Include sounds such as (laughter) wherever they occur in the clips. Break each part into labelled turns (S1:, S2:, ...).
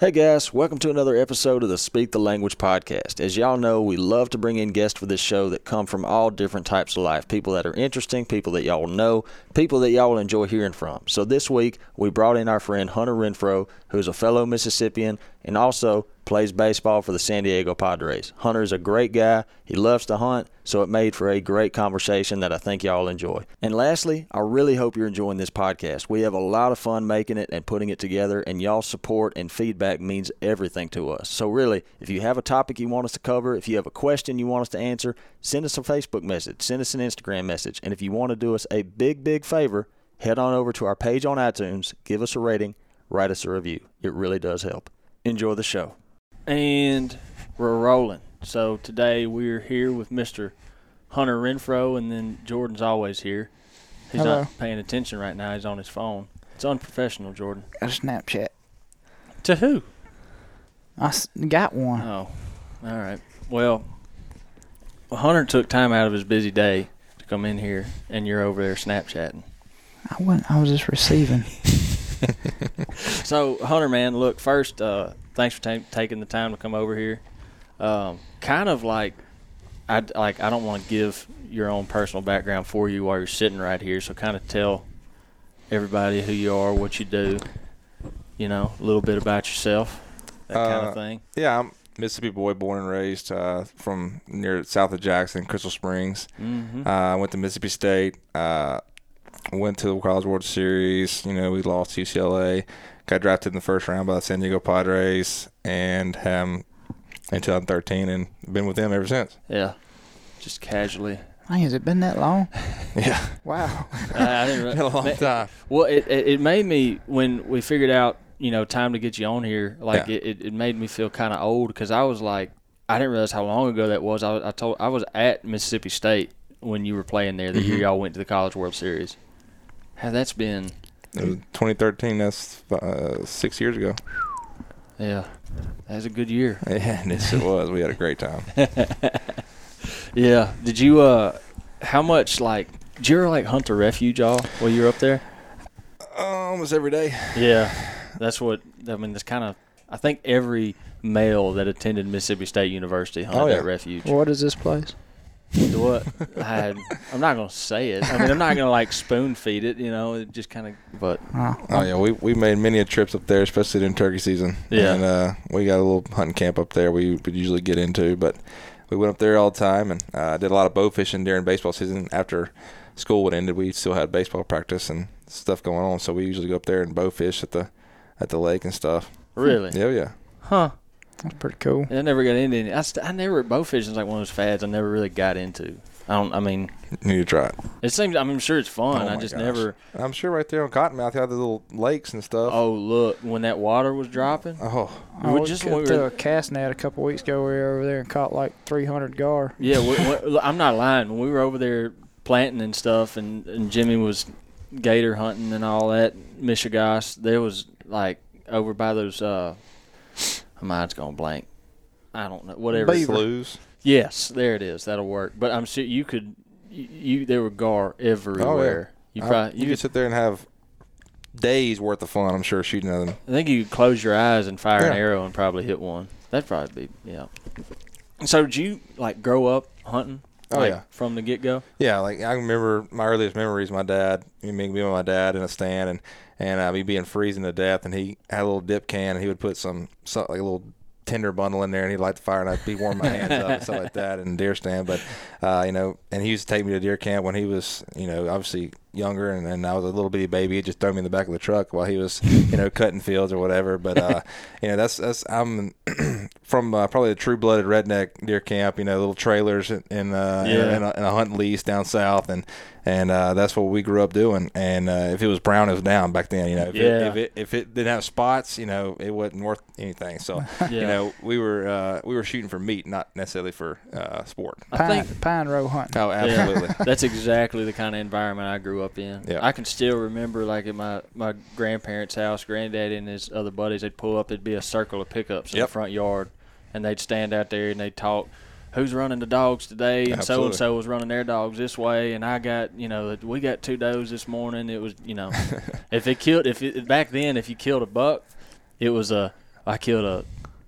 S1: Hey guys, welcome to another episode of the Speak the Language podcast. As y'all know, we love to bring in guests for this show that come from all different types of life. People that are interesting, people that y'all know, people that y'all will enjoy hearing from. So this week, we brought in our friend Hunter Renfroe, who's a fellow Mississippian and also plays baseball for the San Diego Padres. Hunter is a great guy. He loves to hunt, so it made for a great conversation that I think y'all enjoy. And lastly, I really hope you're enjoying this podcast. We have a lot of fun making it and putting it together, and y'all support and feedback means everything to us. So really, if you have a topic you want us to cover, if you have a question you want us to answer, send us a Facebook message, send us an Instagram message, and if you want to do us a big, big favor, head on over to our page on iTunes, give us a rating, write us a review. It really does help. Enjoy the show. And we're rolling. So today we're here with Mr. Hunter Renfroe, and then Jordan's always here. He's
S2: Hello.
S1: not paying attention right now. He's on his phone. It's unprofessional, Jordan.
S2: Got a Snapchat.
S1: To who?
S2: I s- got one.
S1: Oh, all right. Well, Hunter took time out of his busy day to come in here, and you're over there Snapchatting.
S2: I wasn't. I was just receiving. (laughs) (laughs)
S1: So, Hunter, man, look, first, uh, thanks for ta- taking the time to come over here. Um, kind of like, I like, I don't want to give your own personal background for you while you're sitting right here. So, kind of tell everybody who you are, what you do, you know, a little bit about yourself, that kind
S3: Uh,
S1: of thing.
S3: Yeah, I'm Mississippi boy, born and raised uh, from near south of Jackson, Crystal Springs.
S1: Mm-hmm.
S3: Uh, I went to Mississippi State. Uh, went to the College World Series. You know, we lost UCLA. Got drafted in the first round by the San Diego Padres, and um, in 2013, and been with them ever since.
S1: yeah, just casually.
S2: Dang, has it been that long? (laughs)
S3: Yeah,
S2: Wow. (laughs)
S1: I, I didn't re-
S3: been a long
S1: ma-
S3: time.
S1: Well, it, it it made me when we figured out, you know, time to get you on here. Like
S3: Yeah.
S1: it, it, it made me feel kind of old because I was like, I didn't realize how long ago that was. I, was- I told I was at Mississippi State when you were playing there. The year
S3: Mhm.
S1: y'all went to the College World Series. How that's been?
S3: It was 2013. That's uh, six years ago.
S1: Yeah, that was a good year. (laughs)
S3: Yeah, yes, it was. We had a great time. (laughs)
S1: Yeah. Did you uh, how much like? Did you ever like hunt the refuge all while you were up there?
S3: Almost every day.
S1: Yeah, that's what I mean. That's kind of. I think every male that attended Mississippi State University hunted
S3: Oh, yeah.
S1: that refuge.
S2: what is this place?
S1: What? I had, I'm not gonna say it. I mean, I'm not gonna like spoon feed it. You know, it just kind of. But
S2: Oh,
S3: Oh yeah, we we made many a trips up there, especially during turkey season.
S1: Yeah.
S3: and uh, we got a little hunting camp up there. We would usually get into, but we went up there all the time and uh, did a lot of bow fishing during baseball season. After school would ended, we still had baseball practice and stuff going on, so we usually go up there and bow fish at the at the lake and stuff.
S1: really,
S3: Yeah, yeah.
S1: huh?
S2: That's pretty cool.
S1: I never got into it. I, st- I never bow fishing's like one of those fads I never really got into. I don't. I mean,
S3: Need to try it.
S1: it seems. I'm sure it's fun.
S3: Oh
S1: I just
S3: gosh.
S1: never.
S3: I'm sure right there on Cottonmouth, you have the little lakes and stuff.
S1: Oh look, when that water was dropping.
S3: Oh,
S1: We
S2: I
S1: just
S2: just
S1: when we
S2: to a cast net a couple weeks ago. We were over there and caught like 300 gar.
S1: Yeah, we, we, (laughs) I'm not lying. When we were over there planting and stuff, and, and Jimmy was gator hunting and all that, Michigas, there was like over by those. uh My mind's going blank. I don't know. Whatever.
S2: Beaver.
S3: sloughs.
S1: Yes, there it is. That'll work. But I'm sure you could. You, you there were gar everywhere. Oh, you
S3: I- you
S1: you
S3: could
S1: could.
S3: sit there and have days worth of fun. I'm sure shooting at them.
S1: I think you could close your eyes and fire an arrow and probably hit one. That'd probably be yeah. So did you like grow up hunting?
S3: Oh,
S1: like,
S3: yeah.
S1: from the get go.
S3: Yeah, like I remember my earliest memories. My dad, me being with my dad in a stand, and and uh, me being freezing to death, and he had a little dip can, and he would put some, some like a little tinder bundle in there, and he'd light the fire, and I'd be warming my hands up and stuff like that, and deer stand. But uh, you know, and he used to take me to deer camp when he was, you know, obviously younger, and, and I was a little bitty baby. He'd just throw me in the back of the truck while he was, you know, (laughs) cutting fields or whatever. But uh, (laughs) you know, that's that's I'm (clears throat) from uh, probably a true blooded redneck deer camp. You know, little trailers and and, uh,
S1: Yeah.
S3: and, a, and a hunting lease down south, and and uh, that's what we grew up doing. And uh, if it was brown, it was down back then. You know, if,
S1: Yeah.
S3: it, if it if it didn't have spots, you know, it wasn't worth anything. So (laughs)
S1: Yeah.
S3: you know, we were uh, we were shooting for meat, not necessarily for uh, sport.
S1: I
S2: Pine,
S1: think
S2: pine row hunting.
S3: Oh, absolutely.
S1: That's exactly the kind of environment I grew up in.
S3: Yeah.
S1: I can still remember, like at my my grandparents' house, granddaddy and his other buddies, they'd pull up. There'd be a circle of pickups in
S3: Yep.
S1: the front yard, and they'd stand out there and they'd talk. Who's running the dogs today? And so and so was running their dogs this way, and I got you know we got two does this morning. It was you know (laughs) if it killed if it, back then if you killed a buck, it was a I killed a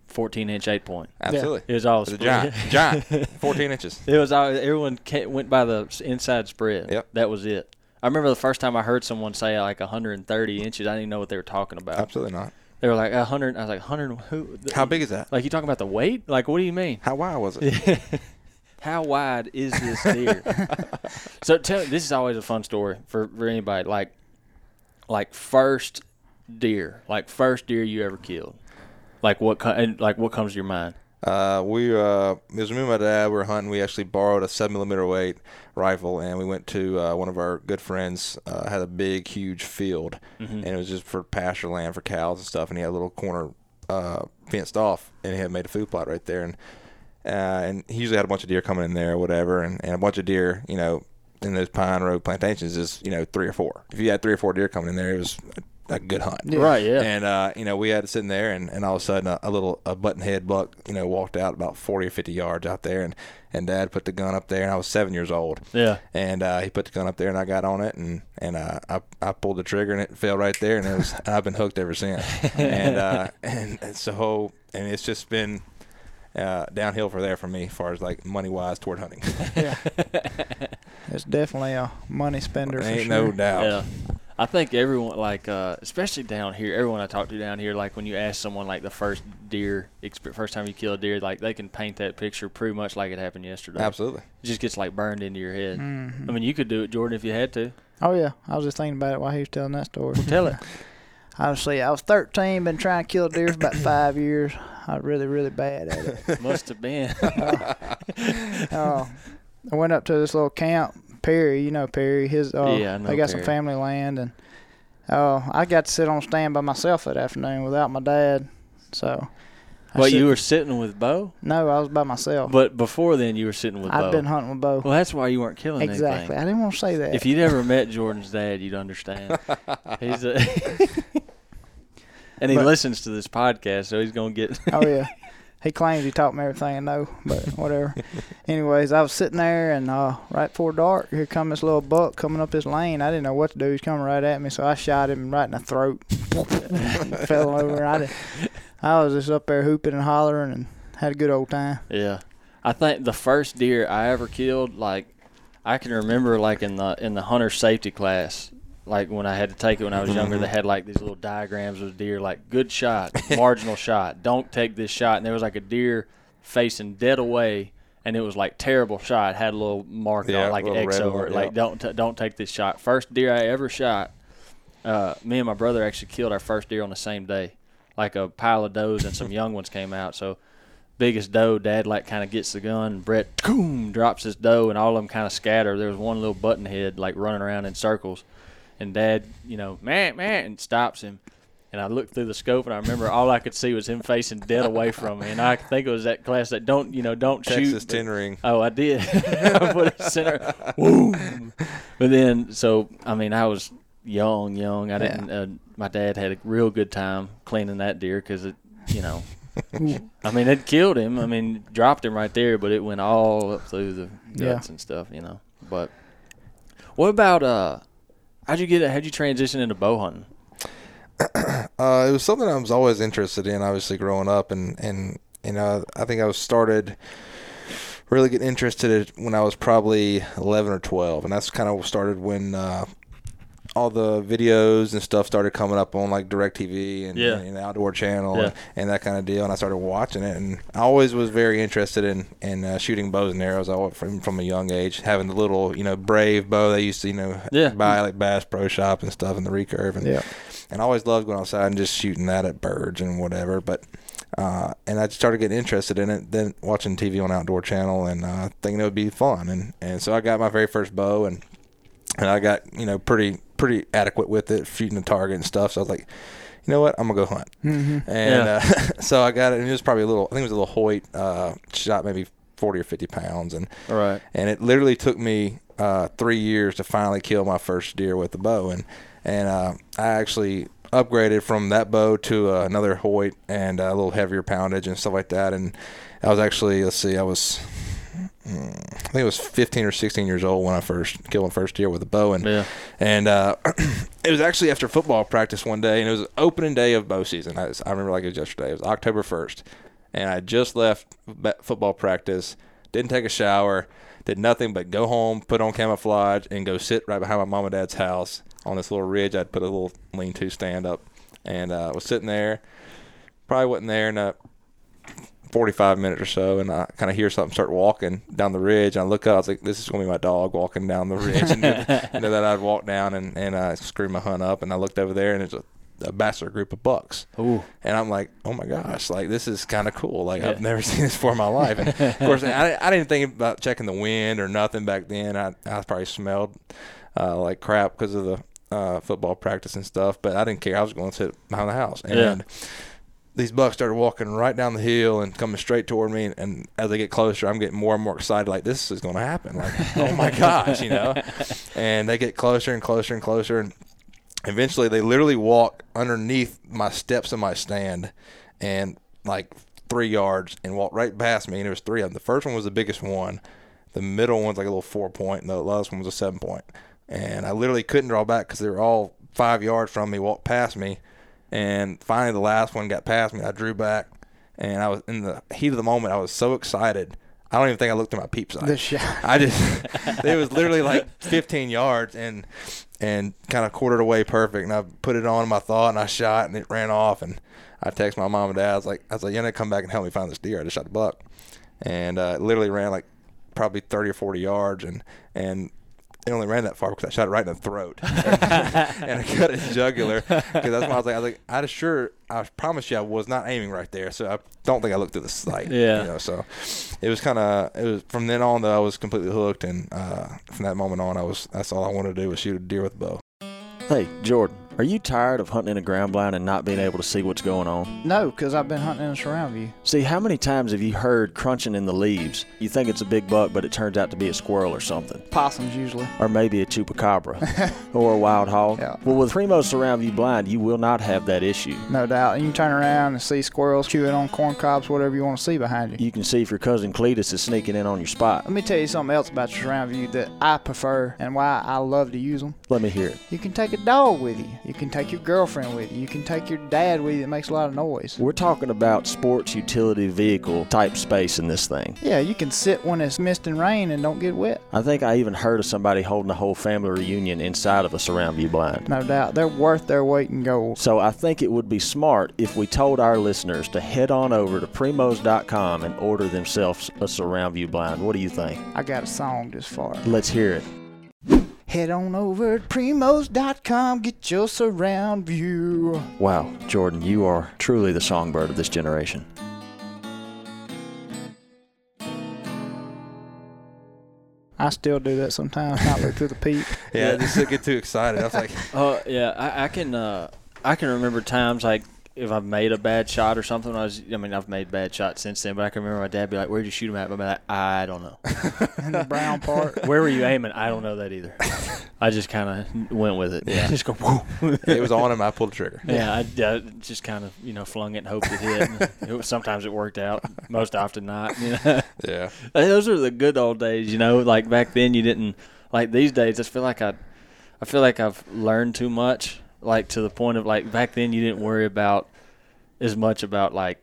S1: 14 inch eight point.
S3: Absolutely.
S1: It was all
S3: a
S1: split.
S3: giant, giant, (laughs) 14 inches.
S1: It was all, everyone went by the inside spread.
S3: Yep.
S1: That was it. I remember the first time I heard someone say like 130 inches. I didn't even know what they were talking about.
S3: Absolutely not.
S1: They were like 100. I was like 100. Who?
S3: How big is that?
S1: Like you talking about the weight? Like what do you mean?
S3: How wide was it? (laughs)
S1: How wide is this deer? (laughs) so tell me, this is always a fun story for, for anybody. Like like first deer, like first deer you ever killed. Like what and like what comes to your mind?
S3: Uh, we uh, it was me and my dad. We were hunting. We actually borrowed a seven millimeter weight rifle, and we went to uh, one of our good friends. Uh, had a big, huge field, and it was just for pasture land for cows and stuff. And he had a little corner uh, fenced off, and he had made a food plot right there. And uh, and he usually had a bunch of deer coming in there or whatever, and, and a bunch of deer, you know, in those pine road plantations is you know three or four. If you had three or four deer coming in there, it was a, a good hunt.
S1: Right, yeah.
S3: And uh, you know, we had it sitting there, and, and all of a sudden, a, a little a button head buck, you know, walked out about forty or fifty yards out there, and and Dad put the gun up there, and I was seven years old.
S1: Yeah.
S3: And uh, he put the gun up there, and I got on it, and and uh, I I pulled the trigger, and it fell right there, and it was (laughs) I've been hooked ever since. and uh, (laughs) and, and so and it's just been. Uh, downhill for there for me, as far as like money wise toward hunting.
S2: Yeah. (laughs) it's definitely a money spender for
S3: Ain't
S2: sure.
S3: no doubt.
S1: Yeah. I think everyone like uh, especially down here, everyone I talk to down here, like when you ask someone like the first deer, exp- first time you kill a deer, like they can paint that picture pretty much like it happened yesterday.
S3: Absolutely.
S1: It just gets like burned into your head.
S2: Mhm.
S1: I mean, you could do it, Jordan, if you had to.
S2: Oh yeah, I was just thinking about it while he was telling that story.
S1: Tell it. (laughs)
S2: Honestly, I was 13, been trying to kill deer for about five years. I was really, really bad at it.
S1: Must have been. (laughs)
S2: uh, I went up to this little camp, Perry. You know Perry. His uh,
S1: Yeah, I know
S2: they got some family land, and uh, I got to sit on stand by myself that afternoon without my dad. So, I
S1: Well,
S2: sit-
S1: you were sitting with Bo,
S2: no, I was by myself.
S1: but before then you were sitting with
S2: I've been hunting with Bo.
S1: well, that's why you weren't killing
S2: exactly.
S1: anything.
S2: I didn't want to say that.
S1: If you'd ever met Jordan's dad, you'd understand. (laughs) He's a (laughs) and he
S2: But-
S1: listens to this podcast, so he's gonna get.
S2: oh yeah. (laughs) He claims he taught me everything I know, but (laughs) whatever. Anyways, I was sitting there, and uh, right before dark, here come this little buck coming up this lane. I didn't know what to do. He's coming right at me, so I shot him right in the throat. (laughs) Fell over. And I, did, I was just up there hooping and hollering and had a good old time.
S1: Yeah, I think the first deer I ever killed, like I can remember, like in the in the hunter safety class, like when I had to take it when I was younger, they had like these little diagrams of deer, like good shot, (laughs) marginal shot, don't take this shot, and there was like a deer facing dead away. And it was like terrible shot. Had a little mark
S3: Yeah,
S1: on, like an X over it. Like don't t- don't take this shot. First deer I ever shot. Uh, me and my brother actually killed our first deer on the same day. Like a pile of does and some (laughs) young ones came out. So biggest doe, Dad like kind of gets the gun. And Brett, boom, drops his doe, and all of them kind of scatter. There was one little button head like running around in circles, and Dad, you know, man, man, and stops him. And I looked through the scope, and I remember all I could see was him facing dead away from me. And I think it was that class that don't, you know, don't shoot.
S3: Texas
S1: but-
S3: ten ring.
S1: Oh, I did. (laughs) I put it center. Boom. But then, so I mean, I was young, young. I didn't. Uh, my dad had a real good time cleaning that deer because it, you know, (laughs) I mean, it killed him. I mean, dropped him right there, but it went all up through the
S2: Yeah.
S1: guts and stuff, you know. But what about uh? How'd you get? it? How'd you transition into bow hunting? (clears throat)
S3: Uh, it was something I was always interested in, obviously growing up, and and you know I think I was started really getting interested when I was probably eleven or twelve, and that's kind of started when uh, all the videos and stuff started coming up on like Directv and,
S1: Yeah.
S3: and the Outdoor Channel
S1: Yeah.
S3: and, and that kind of deal, and I started watching it, and I always was very interested in in uh, shooting bows and arrows. I went from from a young age, having the little you know Brave bow they used to you know
S1: Yeah.
S3: buy like Bass Pro Shop and stuff and the recurve, and
S2: Yeah.
S3: and I always loved going outside and just shooting that at birds and whatever. But uh, and I started getting interested in it. Then watching TV on Outdoor Channel and uh, thinking it would be fun. And and so I got my very first bow and and I got you know pretty pretty adequate with it, shooting the target and stuff. So I was like, you know what, I'm gonna go hunt.
S2: hmm
S3: And
S1: Yeah.
S3: uh, (laughs) so I got it. And it was probably a little. I think it was a little Hoyt uh, shot, maybe 40 or 50 pounds, and
S1: All right.
S3: and it literally took me uh, three years to finally kill my first deer with the bow, and and uh, I actually upgraded from that bow to uh, another Hoyt and a little heavier poundage and stuff like that, and I was actually let's see, I was I think it was 15 or 16 years old when I first killed my first deer with a bow, and
S4: Yeah.
S3: and uh, (clears throat) it was actually after football practice one day, and it was opening day of bow season. I, was- I remember like it was yesterday. It was October 1st, and I just left football practice, didn't take a shower, did nothing but go home, put on camouflage, and go sit right behind my mom and dad's house on this little ridge. I'd put a little lean-to stand up, and uh, was sitting there. Probably wasn't there in a 45 minutes or so, and I kind of hear something start walking down the ridge. And I look up, I was like, this is going to be my dog walking down the ridge. and that (laughs) I'd walk down and, and I scream my hunt up. And I looked over there, and it's a, a bachelor group of bucks.
S4: Ooh.
S3: And I'm like, oh my gosh, like this is kind of cool. Like
S4: Yeah.
S3: I've never (laughs) seen this before in my life. And of course, (laughs) I, I didn't think about checking the wind or nothing back then. I, I probably smelled uh, like crap because of the uh, football practice and stuff, but I didn't care. I was going to sit behind the house. And
S4: Yeah.
S3: These bucks started walking right down the hill and coming straight toward me. And, and as they get closer, I'm getting more and more excited. Like this is going to happen. Like oh my (laughs) gosh, you know. And they get closer and closer and closer, and eventually they literally walk underneath my steps in my stand, and like three yards, and walk right past me. And there was three of them. The first one was the biggest one. The middle one's like a little four point, and the last one was a seven point. And I literally couldn't draw back because they were all five yards from me, walked past me. And finally, the last one got past me. I drew back, and I was in the heat of the moment. I was so excited. I don't even think I looked at my peep sight.
S2: The shot.
S3: I just (laughs) it was literally like 15 yards and and kind of quartered away perfect. And I put it on my thought and I shot and it ran off. And I text my mom and dad. I was like, I was like, you need to come back and help me find this deer. I just shot the buck, and uh, it literally ran like probably 30 or 40 yards and and. It only ran that far because I shot it right in the throat, (laughs) (laughs) and I cut his jugular. Because that's why I was like, I was like, I just sure, I promise you, I was not aiming right there. So I don't think I looked at the sight.
S4: Yeah.
S3: You know, so it was kind of it was from then on though I was completely hooked, and uh, from that moment on, I was that's all I wanted to do was shoot a deer with a bow.
S4: Hey, Jordan, are you tired of hunting in a ground blind and not being able to see what's going on?
S2: No, because I've been hunting in a surround view.
S4: See, how many times have you heard crunching in the leaves? You think it's a big buck, but it turns out to be a squirrel or something.
S2: Possums usually.
S4: Or maybe a chupacabra (laughs) or a wild hog.
S2: Yeah.
S4: Well, with Primo's Surround View Blind, you will not have that issue.
S2: No doubt. And you turn around and see squirrels chewing on corn cobs, whatever you want to see behind you.
S4: You can see if your cousin Cletus is sneaking in on your spot.
S2: Let me tell you something else about your surround view that I prefer and why I love to use them.
S4: Let me hear it.
S2: You can take a dog with you. You can take your girlfriend with you. You can take your dad with you that makes a lot of noise.
S4: We're talking about sports utility vehicle type space in this thing.
S2: Yeah, you can sit when it's mist and rain and don't get wet.
S4: I think I even heard of somebody holding a whole family reunion inside of a Surround View Blind.
S2: No doubt. They're worth their weight in gold.
S4: So I think it would be smart if we told our listeners to head on over to primos.com and order themselves a surround view blind. What do you think?
S2: I got a song just for it.
S4: Let's hear it.
S2: Head on over to primos.com, get your surround view.
S4: Wow, Jordan, you are truly the songbird of this generation.
S2: I still do that sometimes. Not look through the peep. (laughs)
S3: Yeah, just to get too excited. I was like,
S1: Oh (laughs) yeah, I, I can uh, I can remember times like if I've made a bad shot or something. When I was I mean I've made bad shots since then, but I can remember my dad be like, "Where'd you shoot him at?" I'd be like, "I don't know." (laughs)
S2: in the brown part.
S1: Where were you aiming? I don't know that either. I just kind of went with it.
S4: Yeah. (laughs)
S1: just go. Whoo.
S3: it was on him. I pulled the trigger.
S1: Yeah, I, I just kind of you know flung it and hoped it hit. (laughs) It was, sometimes it worked out, most often not. You know?
S3: Yeah.
S1: Those are the good old days, you know. Like back then, you didn't like these days. I feel like I, I feel like I've learned too much. Like to the point of like back then, you didn't worry about as much about like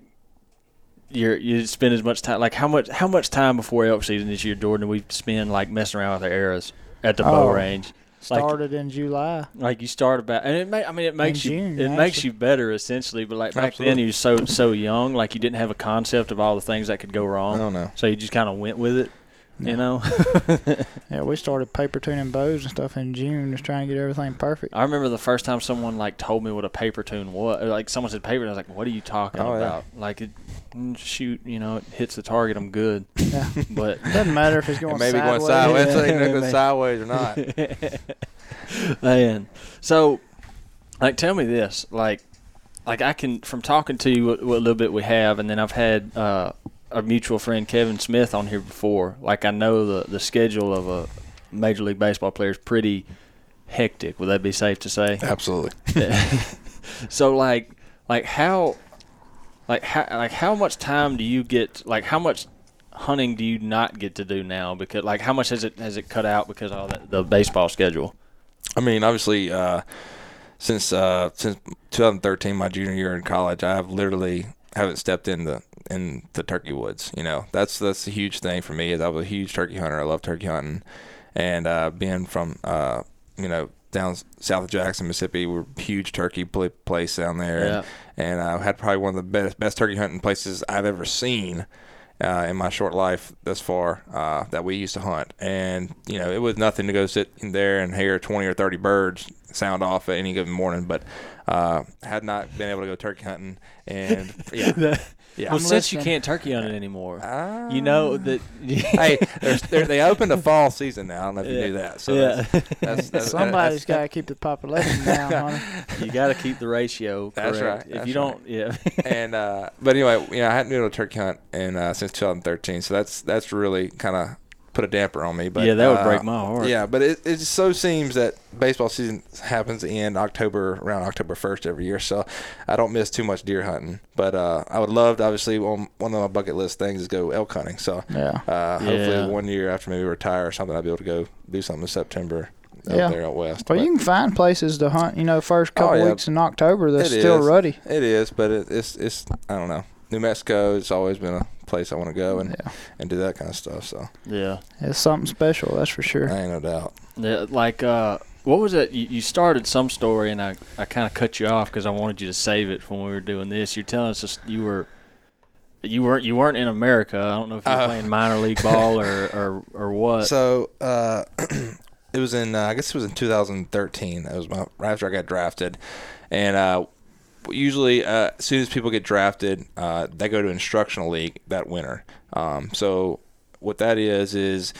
S1: your you spend as much time. Like how much how much time before elk season this year, Jordan? We spend like messing around with our arrows at the bow
S2: Oh.
S1: range? Like-
S2: Started in July.
S1: Like you start about, and it may, I mean, it makes you,
S2: June,
S1: it makes you better essentially. But like back then,
S3: Absolutely.
S1: you were so so young, like you didn't have a concept of all the things that could go wrong.
S3: I don't know.
S1: So you just kind of went with it, you know. (laughs)
S2: Yeah, we started paper tuning bows and stuff in June, just trying to get everything perfect.
S1: I remember the first time someone like told me what a paper tune was. Like someone said paper, and I was like, "What are you talking
S3: Oh, yeah.
S1: about?" Like, it, mm, shoot, you know, it hits the target, I'm good. (laughs)
S2: Yeah.
S1: But (laughs)
S2: Doesn't matter if it's going
S3: And maybe
S2: sideways.
S3: going sideways.
S1: Yeah.
S3: so you know, go
S1: Maybe.
S3: sideways or not.
S1: man, so like, tell me this, like, like I can from talking to you what, what little bit we have, and then I've had uh, a mutual friend Kevin Smith on here before. Like, I know the the schedule of a major league baseball player is pretty hectic. Would that be safe to say?
S3: Absolutely. (laughs)
S1: so like like how like how like how much time do you get like how much hunting do you not get to do now? Because like, how much has it has it cut out because of all that, the baseball schedule?
S3: I mean, obviously, uh, since uh, since 2013, my junior year in college, I've literally haven't stepped in the in the turkey woods. You know, that's that's a huge thing for me. Is I was a huge turkey hunter. I love turkey hunting, and uh, being from uh, you know down south of Jackson, Mississippi, we're a huge turkey pl- place down there,
S1: Yeah.
S3: and, and I had probably one of the best best turkey hunting places I've ever seen. Uh, in my short life thus far, uh, that we used to hunt, and you know it was nothing to go sit in there and hear twenty or thirty birds sound off at any given morning. But uh, had not been able to go turkey hunting, and (laughs) yeah, yeah.
S1: well, since you can't turkey hunt it anymore,
S3: Ah.
S1: you know that. (laughs) (laughs)
S3: hey, there's, there, they opened a fall season now. I don't know if you
S1: Yeah.
S3: knew that. So
S1: Yeah.
S3: that's, that's, that's,
S2: Somebody's
S3: that's-
S2: got to keep the population down, honey.
S1: you got to keep the ratio correct.
S3: That's right,
S1: If
S3: that's
S1: you don't, yeah.
S3: and uh, but anyway, you know, I hadn't been able to turkey hunt in uh, since 2013, so that's that's really kind of put a damper on me. But
S1: Yeah, that would
S3: uh,
S1: break my heart.
S3: Yeah, but it, it so seems that baseball season happens in October, around October 1st every year, so I don't miss too much deer hunting. But uh, I would love to, obviously, on one of my bucket list things is go elk hunting. So
S2: Yeah.
S3: uh,
S1: Yeah.
S3: hopefully one year after maybe retire or something, I'll be able to go do something in September out
S2: Yeah.
S3: there out west.
S2: Well,
S3: But-
S2: you can find places to hunt. You know, first
S3: Oh,
S2: couple
S3: yeah.
S2: weeks in October, that's
S3: It
S2: still
S3: is.
S2: ruddy.
S3: It is, but it, it's it's I don't know. New Mexico has always been a place I want to go and,
S2: Yeah,
S3: and do that kind of stuff. So
S1: yeah.
S2: it's something special, that's for sure.
S3: I ain't no doubt.
S1: Yeah, like uh, what was it? You, you started some story, and I, I kind of cut you off because I wanted you to save it when we were doing this. You're telling us this, you were you weren't you weren't in America. I don't know if you were
S3: Uh,
S1: playing minor league ball or (laughs) or, or what.
S3: So uh, (clears throat) it was in uh, I guess it was in 2013. That was my right after I got drafted, and uh, usually uh, as soon as people get drafted, uh, they go to instructional league that winter. Um, so what that is is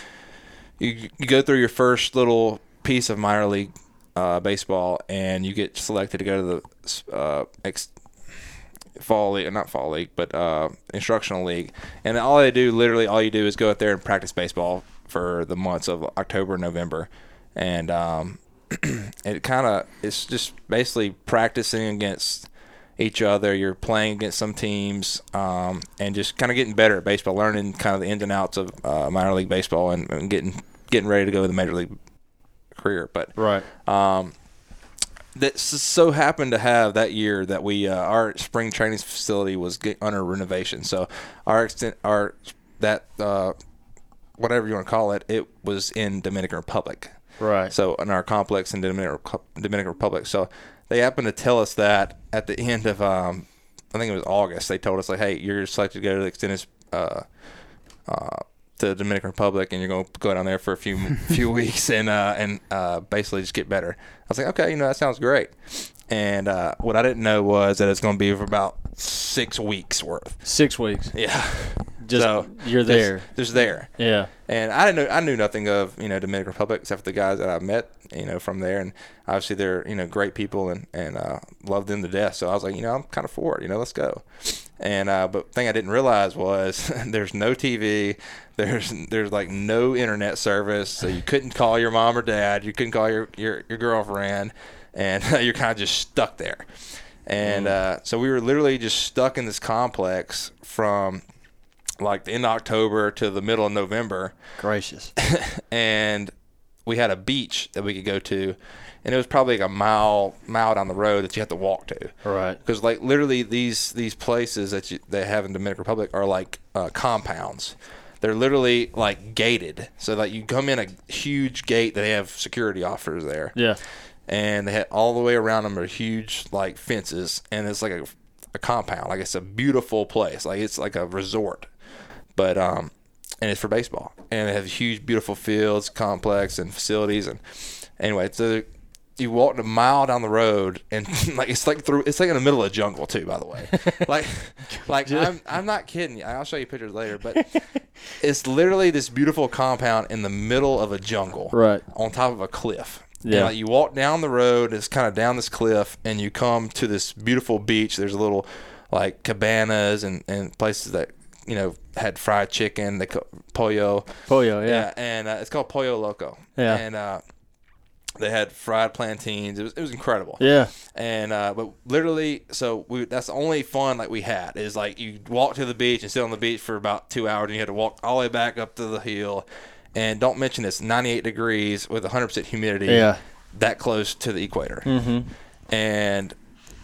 S3: you, you go through your first little piece of minor league uh, baseball, and you get selected to go to the uh, ex- fall league, not fall league, but uh, instructional league. And all they do, literally, all you do is go out there and practice baseball for the months of October, November, and um, (clears throat) it kind of it's just basically practicing against each other. You're playing against some teams, um, and just kind of getting better at baseball, learning kind of the ins and outs of uh, minor league baseball, and, and getting getting ready to go to the major league career. But
S1: right.
S3: um, that so happened to have that year that we uh, our spring training facility was under renovation. So our extent our that uh, whatever you want to call it, it was in Dominican Republic.
S1: Right.
S3: So in our complex in Dominican Dominican Republic. So they happened to tell us that at the end of um, I think it was August. They told us like, hey, you're selected to go to the extended uh, uh, to the Dominican Republic, and you're going to go down there for a few (laughs) few weeks and uh, and uh, basically just get better. I was like, okay, you know that sounds great. And uh, what I didn't know was that it's going to be for about six weeks worth.
S1: Six weeks.
S3: Yeah,
S1: Just
S3: So,
S1: you're there.
S3: There's there.
S1: Yeah.
S3: And I didn't know I knew nothing of you know Dominican Republic except for the guys that I met you know from there, and obviously they're you know great people and and uh, love them to death. So I was like, you know, I'm kind of for it. You know, let's go. And uh, but thing I didn't realize was (laughs) there's no TV, there's there's like no internet service, so you couldn't call your mom or dad, you couldn't call your your, your girlfriend, and (laughs) you're kind of just stuck there. And uh, so we were literally just stuck in this complex from like the end of October to the middle of November
S1: Gracious. (laughs)
S3: and we had a beach that we could go to, and it was probably like a mile mile down the road that you have to walk to.
S1: Right.
S3: Because like literally these these places that you, they have in Dominican Republic are like uh, compounds. They're literally like gated, so like you come in a huge gate. That they have security officers there,
S1: Yeah.
S3: and they had all the way around them are huge like fences, and it's like a, a compound. Like it's a beautiful place. Like it's like a resort, but um, and it's for baseball, and they have huge, beautiful fields, complex, and facilities. And anyway, so you walk a mile down the road, and (laughs) like it's like through, it's like in the middle of jungle too. By the way, (laughs) like, like I'm I'm not kidding you. I'll show you pictures later, but it's literally this beautiful compound in the middle of a jungle,
S1: Right.
S3: on top of a cliff. And,
S1: Yeah.
S3: like, you walk down the road, it's kind of down this cliff, and you come to this beautiful beach. There's a little like cabanas and, and places that you know had fried chicken, the pollo.
S1: Pollo. Yeah.
S3: and uh, it's called Pollo Loco.
S1: Yeah.
S3: and uh, They had fried plantains. It was it was incredible.
S1: Yeah.
S3: And uh, but literally, so we that's the only fun like we had is like you walk to the beach and sit on the beach for about two hours, and you had to walk all the way back up to the hill. And don't mention this 98 degrees with 100% humidity.
S1: Yeah.
S3: That close to the equator.
S1: Mm-hmm.
S3: And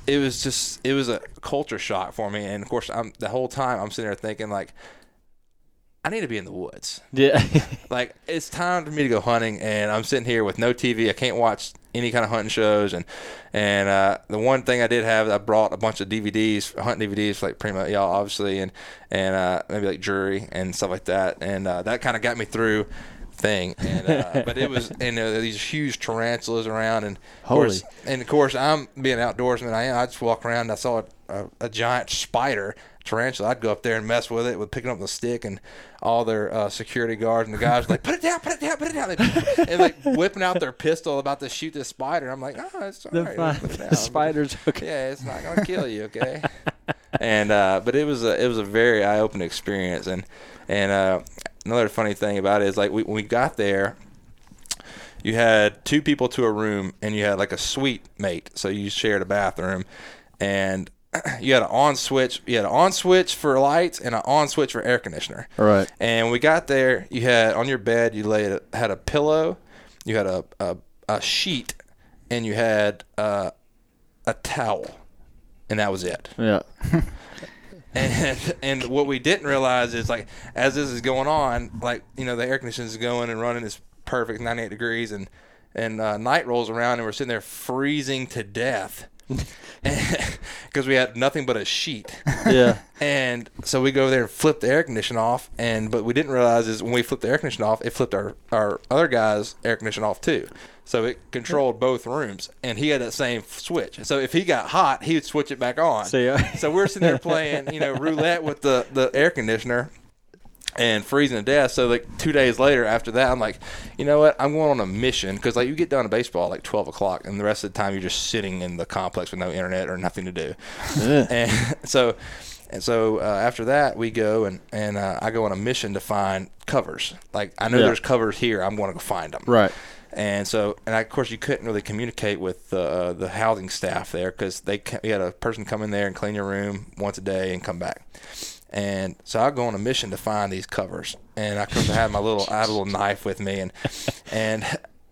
S3: it was just it was a culture shock for me. And of course, I'm the whole time I'm sitting there thinking like, I need to be in the woods.
S1: Yeah. (laughs)
S3: Like it's time for me to go hunting, and I'm sitting here with no TV. I can't watch any kind of hunting shows, and and uh, the one thing I did have, I brought a bunch of DVDs, hunting DVDs, like Primos, y'all obviously, and and uh, maybe like Drury and stuff like that, and uh, that kind of got me through thing and uh, (laughs) but it was and uh, these huge tarantulas around and of course, and of course I'm being outdoorsman I am I just walk around and I saw a, a, a giant spider tarantula, I'd go up there and mess with it with picking up the stick and all their uh, security guards and the guys were like, put it down, put it down, put it down, (laughs) and like whipping out their pistol about to shoot this spider. I'm like, oh, it's all
S1: the,
S3: right.
S1: fi-
S3: it (laughs)
S1: the spider's okay.
S3: Yeah, it's not gonna kill you, okay? and uh, but it was a it was a very eye opening experience, and and uh, another funny thing about it is like we, when we got there. You had two people to a room, and you had like a suite mate, so you shared a bathroom, and (clears throat) you had an on switch. You had an on switch for lights and an on switch for air conditioner.
S1: Right.
S3: And we got there, you had on your bed, you laid had a pillow, you had a a, a sheet, and you had uh, a towel, and that was it.
S1: Yeah. (laughs)
S3: And and what we didn't realize is like as this is going on, like you know the air conditioning is going and running is perfect, 98 degrees, and and uh, night rolls around and we're sitting there freezing to death (laughs) because we had nothing but a sheet.
S1: Yeah.
S3: And so we go over there and flip the air conditioner off, and but we didn't realize is when we flipped the air conditioner off, it flipped our our other guy's air conditioner off too. So it controlled both rooms, and he had that same switch. So if he got hot, he would switch it back on.
S1: So, yeah.
S3: so we're sitting there playing, you know, roulette with the the air conditioner, and freezing to death. So like two days later, after that, I'm like, you know what? I'm going on a mission because like you get done to baseball at like 12 o'clock, and the rest of the time you're just sitting in the complex with no internet or nothing to do. and (laughs) so, and so uh, after that, we go and and uh, I go on a mission to find covers. Like I know
S1: Yeah.
S3: there's covers here. I'm going to go find them.
S1: Right.
S3: And so, and I, of course, you couldn't really communicate with uh, the housing staff there because they you had a person come in there and clean your room once a day and come back. And so I go on a mission to find these covers, and I could had my little I had a little knife with me, and and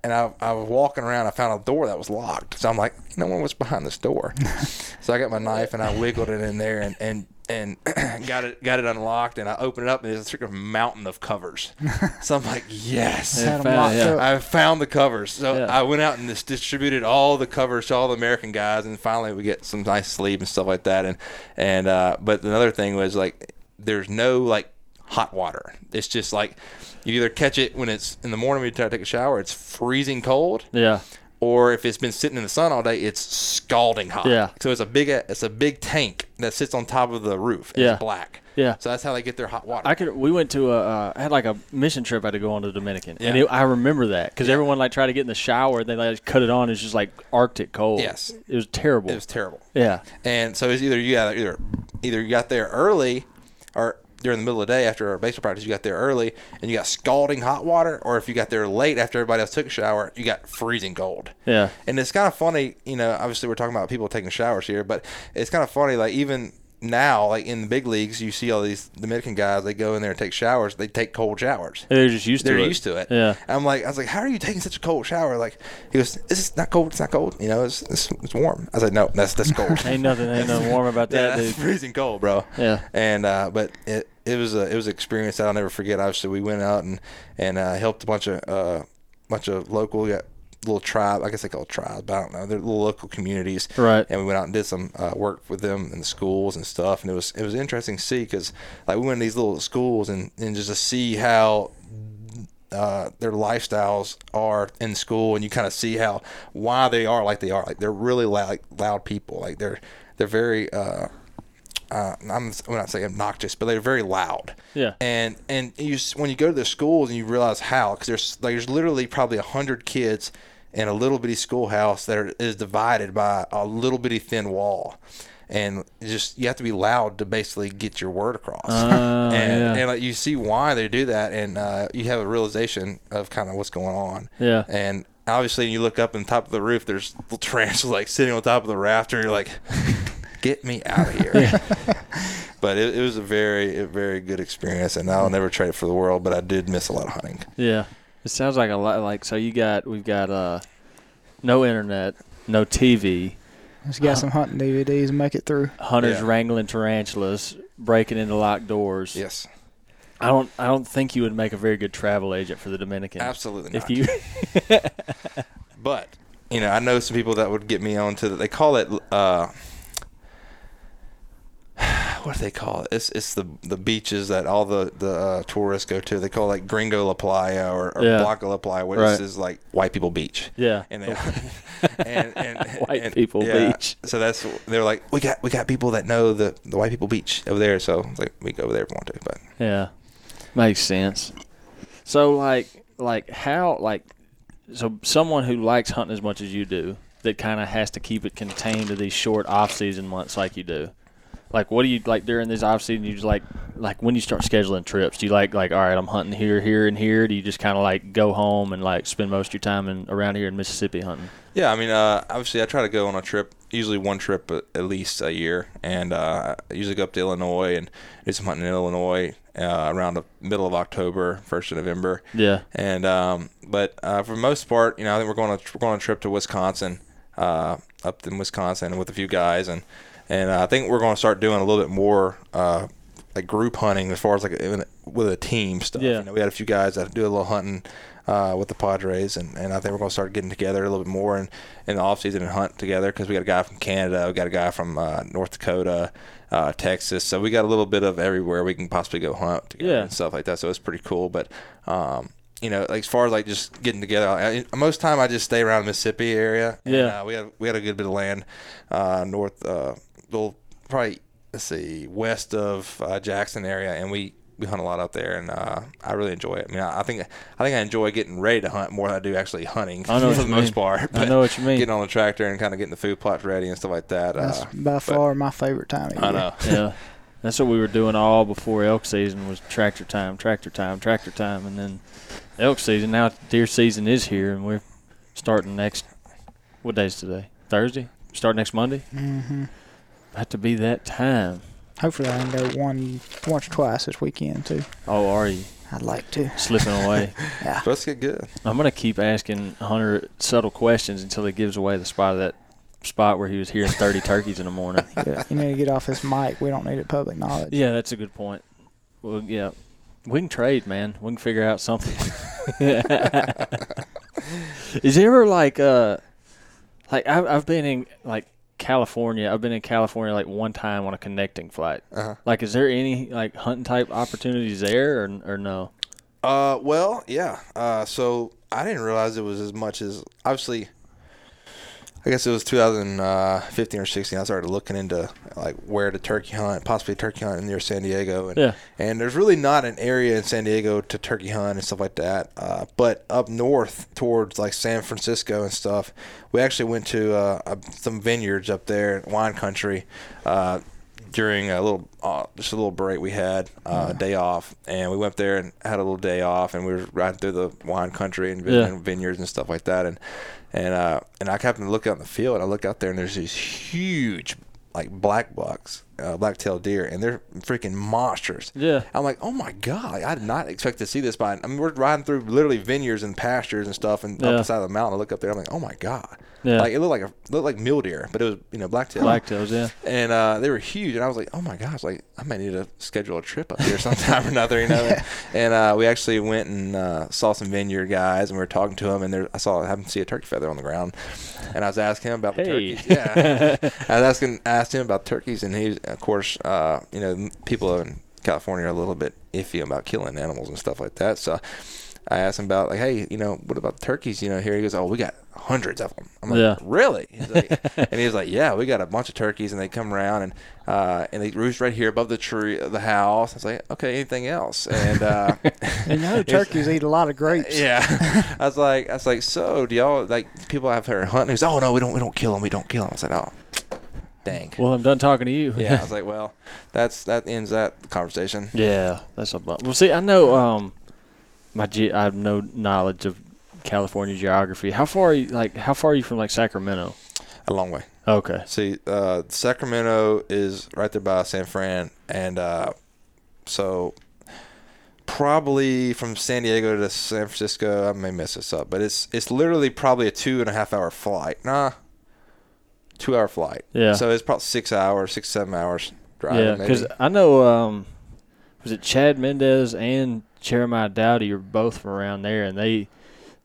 S3: and I, I was walking around. I found a door that was locked, so I'm like, no one was behind this door. (laughs) so I got my knife and I wiggled it in there. And and and (clears throat) got it got it unlocked, and I opened it up, and there's a freaking mountain of covers. So I'm like, yes.
S2: Had 'em
S1: found- yeah.
S3: I found the covers. So
S1: Yeah.
S3: I went out and just distributed all the covers to all the American guys, and finally we get some nice sleep and stuff like that. And and uh, but another thing was like, there's no like hot water. It's just like you either catch it when it's in the morning when you try to take a shower, it's freezing cold,
S1: Yeah.
S3: Or if it's been sitting in the sun all day, it's scalding hot.
S1: Yeah.
S3: So it's a big it's a big tank that sits on top of the roof. And
S1: Yeah.
S3: It's black.
S1: Yeah.
S3: So that's how they get their hot water.
S1: I could. We went to a. Uh, I had like a mission trip. I had to go on to the Dominican, and
S3: Yeah.
S1: it, I remember that because everyone like tried to get in the shower. And they like cut it on. It's just like Arctic cold.
S3: Yes.
S1: it was terrible.
S3: it was terrible.
S1: yeah,
S3: And so it's either you got either either you got there early or during the middle of the day after our baseball practice, you got there early and you got scalding hot water, or if you got there late after everybody else took a shower, you got freezing cold.
S1: yeah,
S3: And it's kind of funny, you know. Obviously, we're talking about people taking showers here, but it's kind of funny. Like even now, like in the big leagues, you see all these Dominican guys. They go in there and take showers. They take cold showers.
S1: they're just used to it.
S3: They're
S1: to it.
S3: used to it.
S1: Yeah,
S3: I'm like, I was like, how are you taking such a cold shower? Like, he goes, this is not cold. It's not cold. You know, it's it's, it's warm. I was like, no, that's that's cold. (laughs)
S1: ain't nothing, ain't nothing warm about (laughs) that,
S3: that's
S1: dude.
S3: freezing cold, bro.
S1: Yeah.
S3: And uh, but it it was a it was an experience that I'll never forget. Obviously, we went out and and uh, helped a bunch of uh, bunch of local got little tribe. I guess they call it tribes, but I don't know. They're little local communities.
S1: Right.
S3: And we went out and did some uh, work with them in the schools and stuff. And it was it was interesting to see because like we went to these little schools and and just to see how uh, their lifestyles are in school, and you kind of see how why they are like they are. Like they're really loud, like, loud people. Like they're they're very. Uh, uh, I'm, I'm not saying obnoxious, but they're very loud.
S1: Yeah.
S3: And and you when you go to the schools and you realize how, because there's like, there's literally probably a hundred kids in a little bitty schoolhouse that are, is divided by a little bitty thin wall, and just you have to be loud to basically get your word across.
S1: Oh, (laughs)
S3: and
S1: yeah.
S3: and like you see why they do that, and uh, you have a realization of kind of what's going on.
S1: Yeah.
S3: And obviously, you look up in the top of the roof. There's little (laughs) tarantulas like sitting on top of the rafter. You're like, get me out of here. (laughs) but it, it was a very, a very good experience, and I'll never trade it for the world. But I did miss a lot of hunting.
S1: Yeah. It sounds like a lot like so you got we've got uh no internet, no TV,
S2: Just got some hunting DVDs and make it through.
S1: hunters
S3: Yeah.
S1: wrangling tarantulas, breaking into locked doors.
S3: Yes,
S1: I don't I don't think you would make a very good travel agent for the Dominican.
S3: absolutely
S1: If
S3: not.
S1: you (laughs)
S3: But you know, I know some people that would get me onto. The, they call it. Uh, what do they call it? It's it's the the beaches that all the the uh, tourists go to. They call it like Gringo La Playa or, or
S1: Yeah.
S3: Blanca La Playa, which
S1: Right.
S3: is like white people beach.
S1: Yeah.
S3: And they (laughs) (laughs) and, and, (laughs)
S1: White
S3: and-
S1: people
S3: yeah.
S1: beach.
S3: So that's they're like we got we got people that know the the white people beach over there. So like we go over there if we want to. But
S1: Yeah. Makes sense. So like like how like so someone who likes hunting as much as you do that kind of has to keep it contained to these short off-season months like you do. Like what do you like during this off-season you just like like when you start scheduling trips do you like like all right I'm hunting here here and here do you just kind of like go home and like spend most of your time in around here in Mississippi hunting?
S3: Yeah, I mean, uh, obviously, I try to go on a trip, usually one trip at, at least a year, and uh, I usually go up to Illinois and do some hunting in Illinois uh, around the middle of October, first of November.
S1: Yeah.
S3: And um, but uh, for the most part, you know, I think we're going on we're going on a trip to Wisconsin, uh, up in Wisconsin with a few guys, and and uh, I think we're going to start doing a little bit more. Uh, like group hunting as far as like even with a team stuff.
S1: Yeah.
S3: You know, we had a few guys that do a little hunting uh, with the Padres, and, and I think we're going to start getting together a little bit more in, in the off season and hunt together because we got a guy from Canada, we got a guy from uh, North Dakota, uh, Texas, so we got a little bit of everywhere we can possibly go hunt together
S1: Yeah.
S3: and stuff like that. So it's pretty cool, but. Um, you know, like as far as like just getting together, I, most time I just stay around the Mississippi area. And,
S1: Yeah.
S3: uh, we had we had a good bit of land, uh, north, probably let's see, west of uh, Jackson area, and we we hunt a lot out there, and uh, I really enjoy it. I mean, I, I think I think I enjoy getting ready to hunt more than I do actually hunting
S1: I know (laughs)
S3: for
S1: you
S3: the most
S1: mean.
S3: part.
S1: I
S3: But
S1: know what you mean.
S3: Getting on the tractor and kind of getting the food plots ready and stuff like that.
S2: That's
S3: Uh,
S2: by far my favorite time of year.
S3: I know. (laughs)
S1: yeah. That's what we were doing all before elk season was tractor time, tractor time, tractor time, and then elk season. Now deer season is here, and we're starting next. What day's today? Thursday. Start next Monday.
S2: hmm
S1: About to be that time.
S2: Hopefully, I can go one, once or twice this weekend too.
S1: Oh, are you
S2: I'd like to.
S1: slipping away? (laughs)
S2: Yeah.
S3: Let's get good.
S1: I'm gonna keep asking Hunter subtle questions until he gives away the spot of that spot where he was hearing 30 (laughs) turkeys in the morning.
S2: Yeah, you need to get off this mic. We don't need it public knowledge.
S1: Yeah, that's a good point. Well, yeah, we can trade, man. We can figure out something. (laughs) Is there ever like uh, like I've I've been in like California. I've been in California like one time on a connecting flight.
S3: Uh-huh.
S1: Like, is there any like hunting type opportunities there, or or no?
S3: Uh, well, yeah. Uh, so I didn't realize it was as much as obviously. I guess it was 2015 or 16. I started looking into like where to turkey hunt, possibly turkey hunt near San Diego, and
S1: Yeah.
S3: and there's really not an area in San Diego to turkey hunt and stuff like that. Uh, but up north towards like San Francisco and stuff, we actually went to uh, some vineyards up there, wine country, uh, during a little uh, just a little break we had, uh, a day off, and we went there and had a little day off, and we were riding through the wine country and, vin-
S1: Yeah.
S3: and vineyards and stuff like that, and and uh, and I happened to look out in the field, and I look out there, and there's these huge like black bucks, uh, black-tailed deer, and they're freaking monsters.
S1: Yeah.
S3: I'm like, oh my god, I did not expect to see this. By I mean, we're riding through literally vineyards and pastures and stuff, and
S1: Yeah.
S3: up the side of the mountain. I look up there, I'm like, oh my god,
S1: Yeah.
S3: like it looked like a looked like mule deer, but it was you know black-tailed
S1: Blacktails, yeah.
S3: and uh, they were huge. And I was like, oh my gosh, like I might need to schedule a trip up here (laughs) sometime or another, you know. And uh, we actually went and uh, saw some vineyard guys, and we were talking to them. And there, I saw I happened to see a turkey feather on the ground, and I was asking him about the
S1: Hey.
S3: turkeys. Yeah, (laughs) I was asking asked him about turkeys, and he, of course, uh, you know, people in California are a little bit iffy about killing animals and stuff like that. So. I asked him about like, hey, you know, what about turkeys? You know, here he goes, oh, we got hundreds of them. I'm like,
S1: Yeah.
S3: really? He's like, (laughs) and he was like, yeah, we got a bunch of turkeys, and they come around and uh, and they roost right here above the tree, of the house. I was like, okay, anything else? And uh, (laughs)
S2: You know, (laughs) turkeys eat a lot of grapes.
S3: yeah, I was like, I was like, so do y'all like people have her hunting? He goes, oh no, we don't, we don't kill them, we don't kill them. I was like, oh, dang.
S1: Well, I'm done talking to you.
S3: Yeah, I was like, well, that's that ends that conversation.
S1: Yeah, that's a bum. Well, see, I know um, my ge- I have no knowledge of California geography. How far are you like? How far are you from like Sacramento?
S3: A long way.
S1: Okay.
S3: See, uh, Sacramento is right there by San Fran, and uh, so probably from San Diego to San Francisco. I may mess this up, but it's it's literally probably a two and a half hour flight. Nah, two hour flight.
S1: Yeah.
S3: So it's probably six hours, six seven hours driving.
S1: yeah, because I know. Um, was it Chad Mendez and Jeremiah Dowdy are both from around there, and they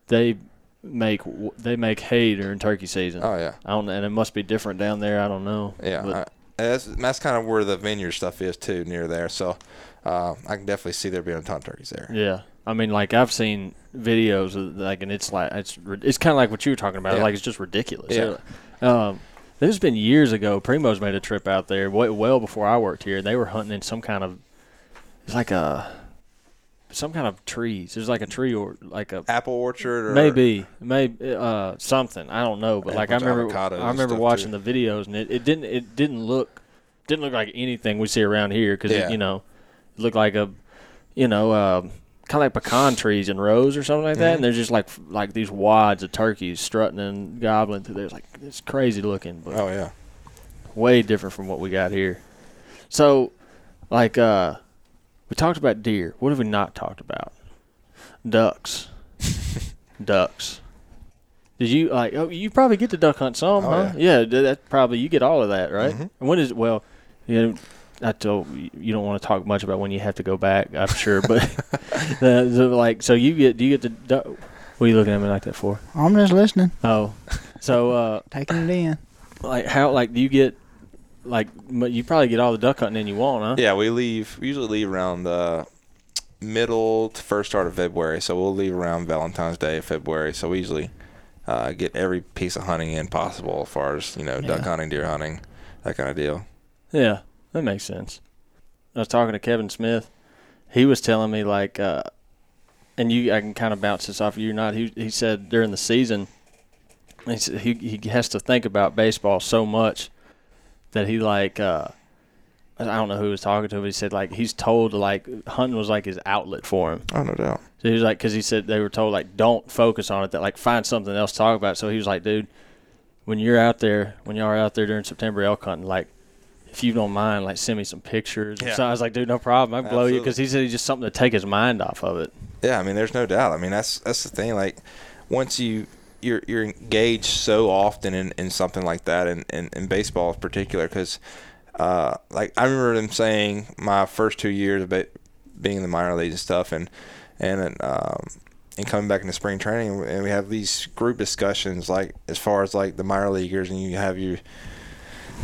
S1: they make they make hay during turkey season.
S3: Oh yeah,
S1: I don't, and it must be different down there. I don't know.
S3: yeah.
S1: But-
S3: I, that's that's kind of where the vineyard stuff is too, near there. So uh, I can definitely see there being a ton of turkeys there.
S1: Yeah, I mean, like I've seen videos of like, and it's like it's it's kind of like what you were talking about.
S3: Yeah.
S1: Like it's just ridiculous.
S3: Yeah.
S1: Um, there's been years ago. Primos made a trip out there, well before I worked here. They were hunting in some kind of, it's like a, some kind of trees. There's like a tree or like a
S3: Apple orchard or
S1: maybe maybe uh something. I don't know, but like I remember I remember watching
S3: too.
S1: the videos and it, it didn't it didn't look didn't look like anything we see around here because
S3: Yeah.
S1: you know it looked like a you know uh, kind of like pecan trees in rows or something like that
S3: Mhm.
S1: and there's just like like these wads of turkeys strutting and gobbling through there. It's like it's crazy looking but
S3: Oh yeah.
S1: way different from what we got here. So like uh we talked about deer. What have we not talked about? Ducks. (laughs) Ducks. Did you like oh you probably get to duck hunt some
S3: Oh,
S1: huh? yeah, th- that probably you get all of that right?
S3: Mhm.
S1: and when is well you know I told you you don't want to talk much about when you have to go back I'm sure but (laughs) the, the, like so you get do you get to duck what are you looking at me like that for
S2: I'm just listening,
S1: oh so uh
S2: taking it in.
S1: like how like do you get like m- you probably get all the duck hunting in you want, huh?
S3: Yeah, we leave. We usually leave around the middle to first start of February. So we'll leave around Valentine's Day of February. So we usually uh, get every piece of hunting in possible, as far as you know, duck
S2: Yeah.
S3: hunting, deer hunting, that kind of deal.
S1: Yeah, that makes sense. I was talking to Kevin Smith. He was telling me like, uh, and you, I can kind of bounce this off of you or not. He he said during the season, he he he has to think about baseball so much that he like. Uh, I don't know who he was talking to, but he said like he's told like hunting was like his outlet for him.
S3: Oh, no doubt.
S1: So he was like, because he said they were told like, don't focus on it. That like find something else to talk about. So he was like, dude, when you're out there, when y'all are out there during September elk hunting, like, if you don't mind, like, send me some pictures.
S3: Yeah.
S1: So I was like, dude, no problem. I'll blow you because he said he's just something to take his mind off of it.
S3: Yeah, I mean, there's no doubt. I mean, that's that's the thing. Like, once you you're you're engaged so often in, in something like that, and in, in baseball in particular, because uh, like I remember them saying my first two years of being in the minor leagues and stuff, and and um, and coming back into spring training, and we have these group discussions, like as far as like the minor leaguers, and you have you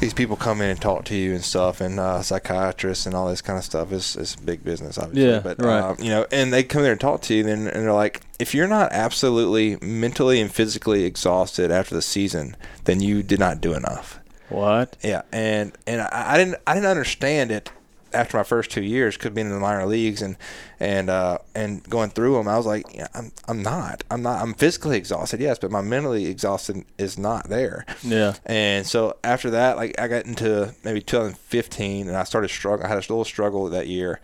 S3: these people come in and talk to you and stuff, and uh, psychiatrists and all this kind of stuff is is big business, obviously.
S1: Yeah,
S3: but
S1: right.
S3: um, you know, and they come there and talk to you, and, and they're like, if you're not absolutely mentally and physically exhausted after the season, then you did not do enough.
S1: What?
S3: Yeah, and and I, I didn't I didn't understand it after my first two years, could being in the minor leagues and and uh, and going through them. I was like, yeah, I'm I'm not I'm not I'm physically exhausted, yes, but my mentally exhausted is not there.
S1: Yeah.
S3: And so after that, like I got into maybe 2015, and I started struggling. I had a little struggle that year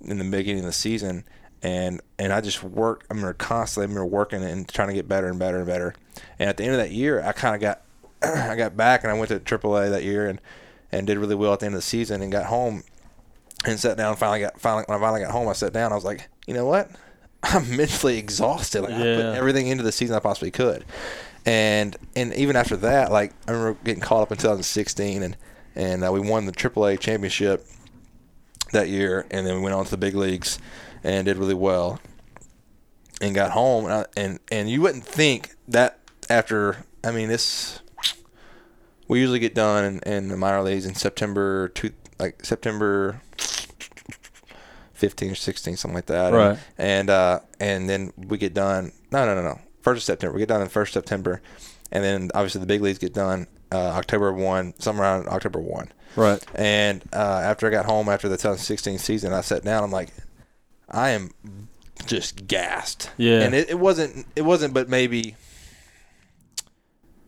S3: in the beginning of the season, and and I just worked. I remember constantly, I remember working and trying to get better and better and better. And at the end of that year, I kind of got (clears throat) I got back, and I went to AAA that year, and and did really well at the end of the season, and got home and sat down. Finally got finally when I finally got home, I sat down. I was like, you know what? (laughs) I'm mentally exhausted. Like I put everything into the season I possibly could, and and even after that, like I remember getting caught up in 2016, and and uh, we won the AAA championship that year, and then we went on to the big leagues and did really well, and got home, and I, and, and you wouldn't think that after. I mean, this we usually get done in, in the minor leagues in September, two, like September 15 or 16, something like that.
S1: Right.
S3: And uh, and then we get done. No, no, no, no. First of September. We get done in first September, and then obviously the big leagues get done uh, October one, somewhere around October one.
S1: Right.
S3: And uh, after I got home after the 2016 season, I sat down. I'm like, I am just gassed.
S1: Yeah.
S3: And it, it wasn't. It wasn't, but maybe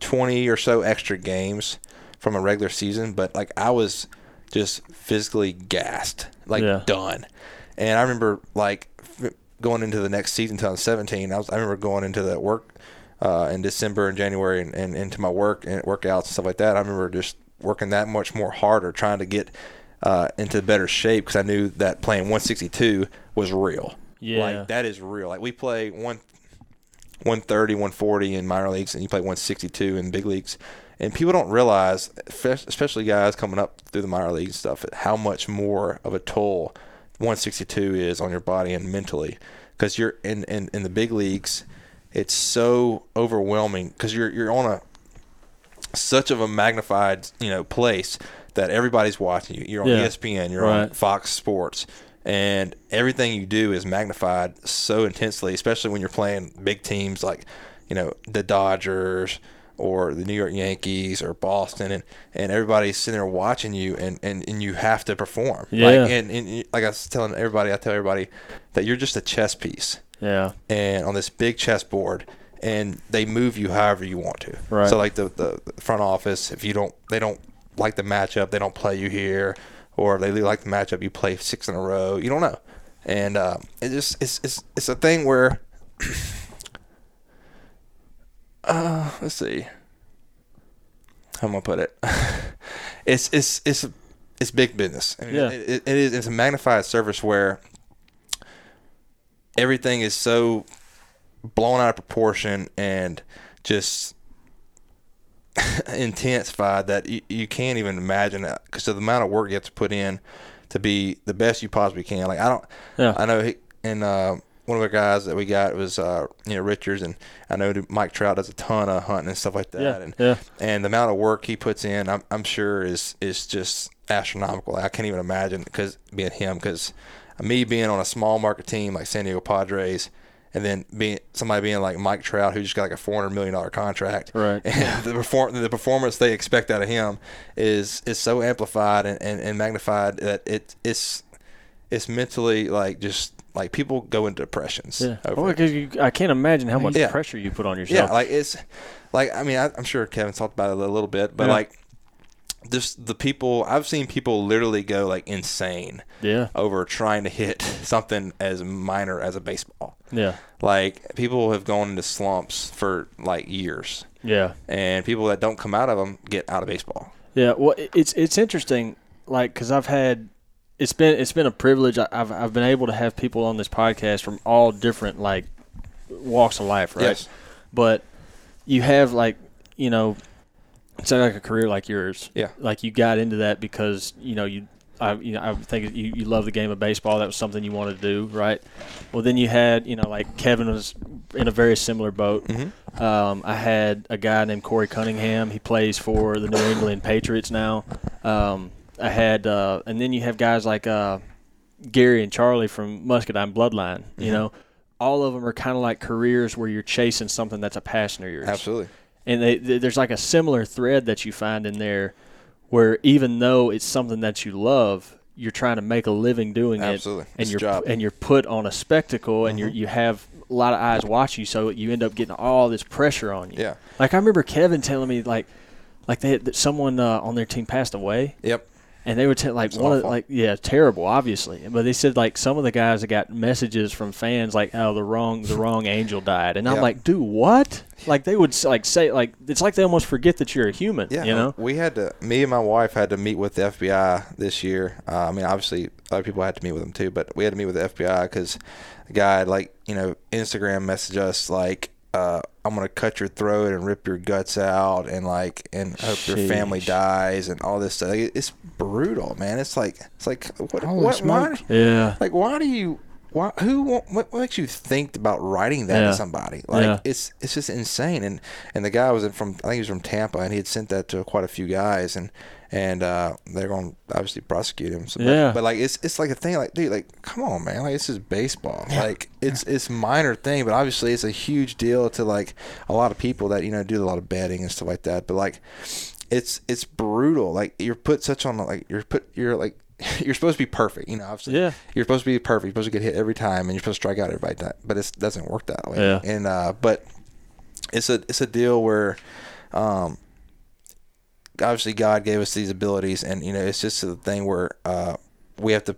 S3: 20 or so extra games from a regular season. But like I was just physically gassed, like
S1: Yeah.
S3: done. And I remember like f- going into the next season, 2017, I was I remember going into that work uh, in December and January and, and into my work and workouts and stuff like that. I remember just working that much more harder, trying to get uh, into better shape because I knew that playing 162 was real.
S1: Yeah.
S3: like that is real. Like we play one 130, 140 in minor leagues, and you play 162 in big leagues. And people don't realize, especially guys coming up through the minor league and stuff, how much more of a toll 162 is on your body and mentally. Because you're in, in, in the big leagues, it's so overwhelming because you're you're on a such of a magnified you know place that everybody's watching you. You're on
S1: Yeah.
S3: ESPN, you're on Fox Sports, and everything you do is magnified so intensely, especially when you're playing big teams like, you know, the Dodgers or the New York Yankees or Boston, and, and everybody's sitting there watching you, and, and, and you have to perform.
S1: Yeah.
S3: Like, and, and like I was telling everybody, I tell everybody that you're just a chess piece
S1: Yeah.
S3: and on this big chessboard and they move you however you want to.
S1: Right.
S3: So like the, the front office, if you don't they don't like the matchup, they don't play you here, or if they like the matchup, you play six in a row. You don't know, and uh, it just it's it's it's a thing where. (clears throat) uh, let's see. How am I put it? (laughs) it's it's it's it's big business. I mean,
S1: Yeah.
S3: it, it, it is it's a magnified service where everything is so blown out of proportion and just (laughs) intensified that you, you can't even imagine that because of the amount of work you have to put in to be the best you possibly can. Like I don't,
S1: Yeah.
S3: I know, he, and uh, one of the guys that we got was uh, you know Richards, and I know Mike Trout does a ton of hunting and stuff like that,
S1: Yeah.
S3: and
S1: Yeah.
S3: and the amount of work he puts in, I'm, I'm sure is is just astronomical. I can't even imagine because being him, because me being on a small market team like San Diego Padres, and then being somebody being like Mike Trout, who just got like a four hundred million dollar contract,
S1: Right. (laughs)
S3: And the perform the performance they expect out of him is is so amplified and, and, and magnified that it it's it's mentally like just like people go into depressions.
S1: Yeah.
S3: over
S1: Well, because you, I can't imagine how much
S3: Yeah.
S1: pressure you put on yourself.
S3: Yeah, like it's like I mean I, I'm sure Kevin talked about it a little bit, but
S1: Yeah.
S3: like just the people I've seen people literally go like insane
S1: yeah.
S3: over trying to hit (laughs) something as minor as a baseball.
S1: Yeah.
S3: Like people have gone into slumps for like years,
S1: Yeah.
S3: and people that don't come out of them get out of baseball.
S1: Yeah, well, it's it's interesting, like, because I've had it's been it's been a privilege. I- I've I've been able to have people on this podcast from all different like walks of life, right?
S3: Yes.
S1: But you have like you know, say like a career like yours.
S3: Yeah.
S1: Like you got into that because you know you. I, you know, I think you, you love the game of baseball. That was something you wanted to do, right? Well, then you had, you know, like Kevin was in a very similar boat.
S3: Mm-hmm.
S1: Um, I had a guy named Korey Cunningham. He plays for the New England Patriots now. Um, I had, uh, and then you have guys like uh, Gary and Charlie from Muscadine Bloodline. You
S3: Mhm.
S1: know, all of them are kind of like careers where you're chasing something that's a passion of yours.
S3: Absolutely.
S1: And they, th there's like a similar thread that you find in there, where even though it's something that you love, you're trying to make a living doing
S3: Absolutely.
S1: it, and
S3: It's
S1: you're
S3: job.
S1: and you're put on a spectacle, and
S3: Mhm.
S1: you're you have a lot of eyes watching you, so you end up getting all this pressure on you.
S3: Yeah.
S1: Like I remember Kevin telling me like, like they had, that someone uh, on their team passed away,
S3: Yep.
S1: And they were tell like one of like yeah terrible obviously, but they said like some of the guys that got messages from fans like oh the wrong the (laughs) wrong angel died, and I'm
S3: Yeah.
S1: like dude what? Like they would like say like it's like they almost forget that you're a human.
S3: Yeah,
S1: you know.
S3: we had to. Me and my wife had to meet with the FBI this year. Uh, I mean, obviously, other people had to meet with them too, but we had to meet with the FBI because the guy had like you know Instagram messaged us like, uh, "I'm gonna cut your throat and rip your guts out and like and hope your family dies and all this stuff." It's brutal, man. It's like it's like what
S2: Holy
S3: what
S2: smoke.
S3: why,
S1: Yeah.
S3: like why do you why who what, what makes you think about writing that
S1: Yeah.
S3: to somebody like
S1: Yeah.
S3: it's it's just insane and and the guy was from I think he was from Tampa and he had sent that to quite a few guys and and uh, they're going to obviously prosecute him so, but-
S1: Yeah.
S3: but, like it's it's like a thing like dude like come on man like this is baseball like it's it's minor thing but obviously it's a huge deal to like a lot of people that you know do a lot of betting and stuff like that but like it's it's brutal. Like you're put such on like you're put you're like (laughs) you're supposed to be perfect. You know, obviously.
S1: Yeah.
S3: You're supposed to be perfect. You're supposed to get hit every time, and you're supposed to strike out everybody. That, but it doesn't work that way.
S1: Yeah.
S3: And uh, but it's a it's a deal where, um, obviously God gave us these abilities, and you know it's just a thing where uh, we have to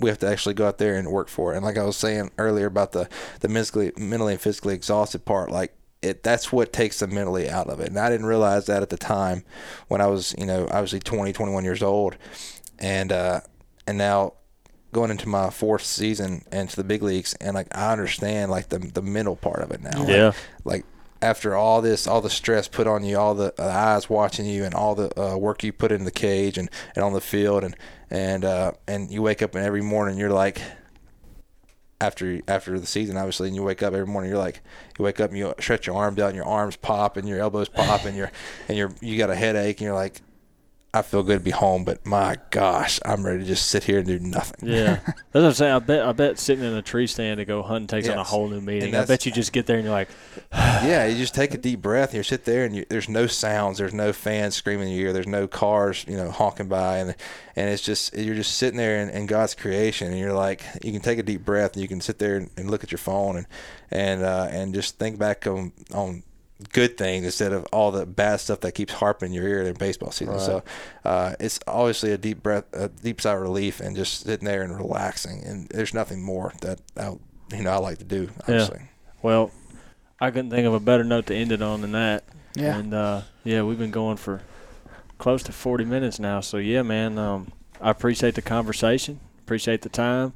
S3: we have to actually go out there and work for it. And like I was saying earlier about the the mentally mentally and physically exhausted part, like it that's what takes the mentally out of it. And I didn't realize that at the time when I was, you know, obviously 20, 21 years old. And uh and now going into my fourth season and to the big leagues and like I understand like the the mental part of it now. Like,
S1: Yeah.
S3: like after all this, all the stress put on you, all the uh, eyes watching you, and all the uh, work you put in the cage and, and on the field, and and uh, and you wake up and every morning you're like, after after the season, obviously, and you wake up every morning, you're like, you wake up and you stretch your arms out, and your arms pop, and your elbows pop, and you're and you're you got a headache, and you're like, I feel good to be home, but my gosh, I'm ready to just sit here and do nothing.
S1: Yeah, (laughs) that's what I'm saying. I bet I bet sitting in a tree stand to go hunting takes on a whole new meaning. I bet you just get there and you're like, (sighs)
S3: yeah, you just take a deep breath and you sit there and you, there's no sounds, there's no fans screaming in your ear, there's no cars, you know, honking by, and and it's just you're just sitting there in, in God's creation, and you're like, you can take a deep breath and you can sit there and, and look at your phone and and uh, and just think back on on good things instead of all the bad stuff that keeps harping in your ear in baseball season. So uh, it's obviously a deep breath, a deep sigh of relief, and just sitting there and relaxing. And there's nothing more that I, you know I like to do. Obviously.
S1: well, I couldn't think of a better note to end it on than that.
S2: Yeah.
S1: And uh, yeah, we've been going for close to 40 minutes now. So yeah, man, um, I appreciate the conversation. Appreciate the time.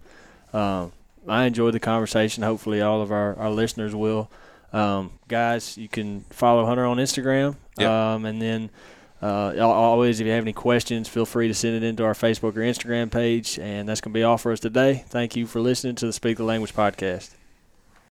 S1: Um, I enjoyed the conversation. Hopefully, all of our, our listeners will. Um, guys, you can follow Hunter on Instagram.
S3: Yep.
S1: Um, and then uh, always, if you have any questions, feel free to send it into our Facebook or Instagram page. And that's going to be all for us today. Thank you for listening to the Speak the Language podcast.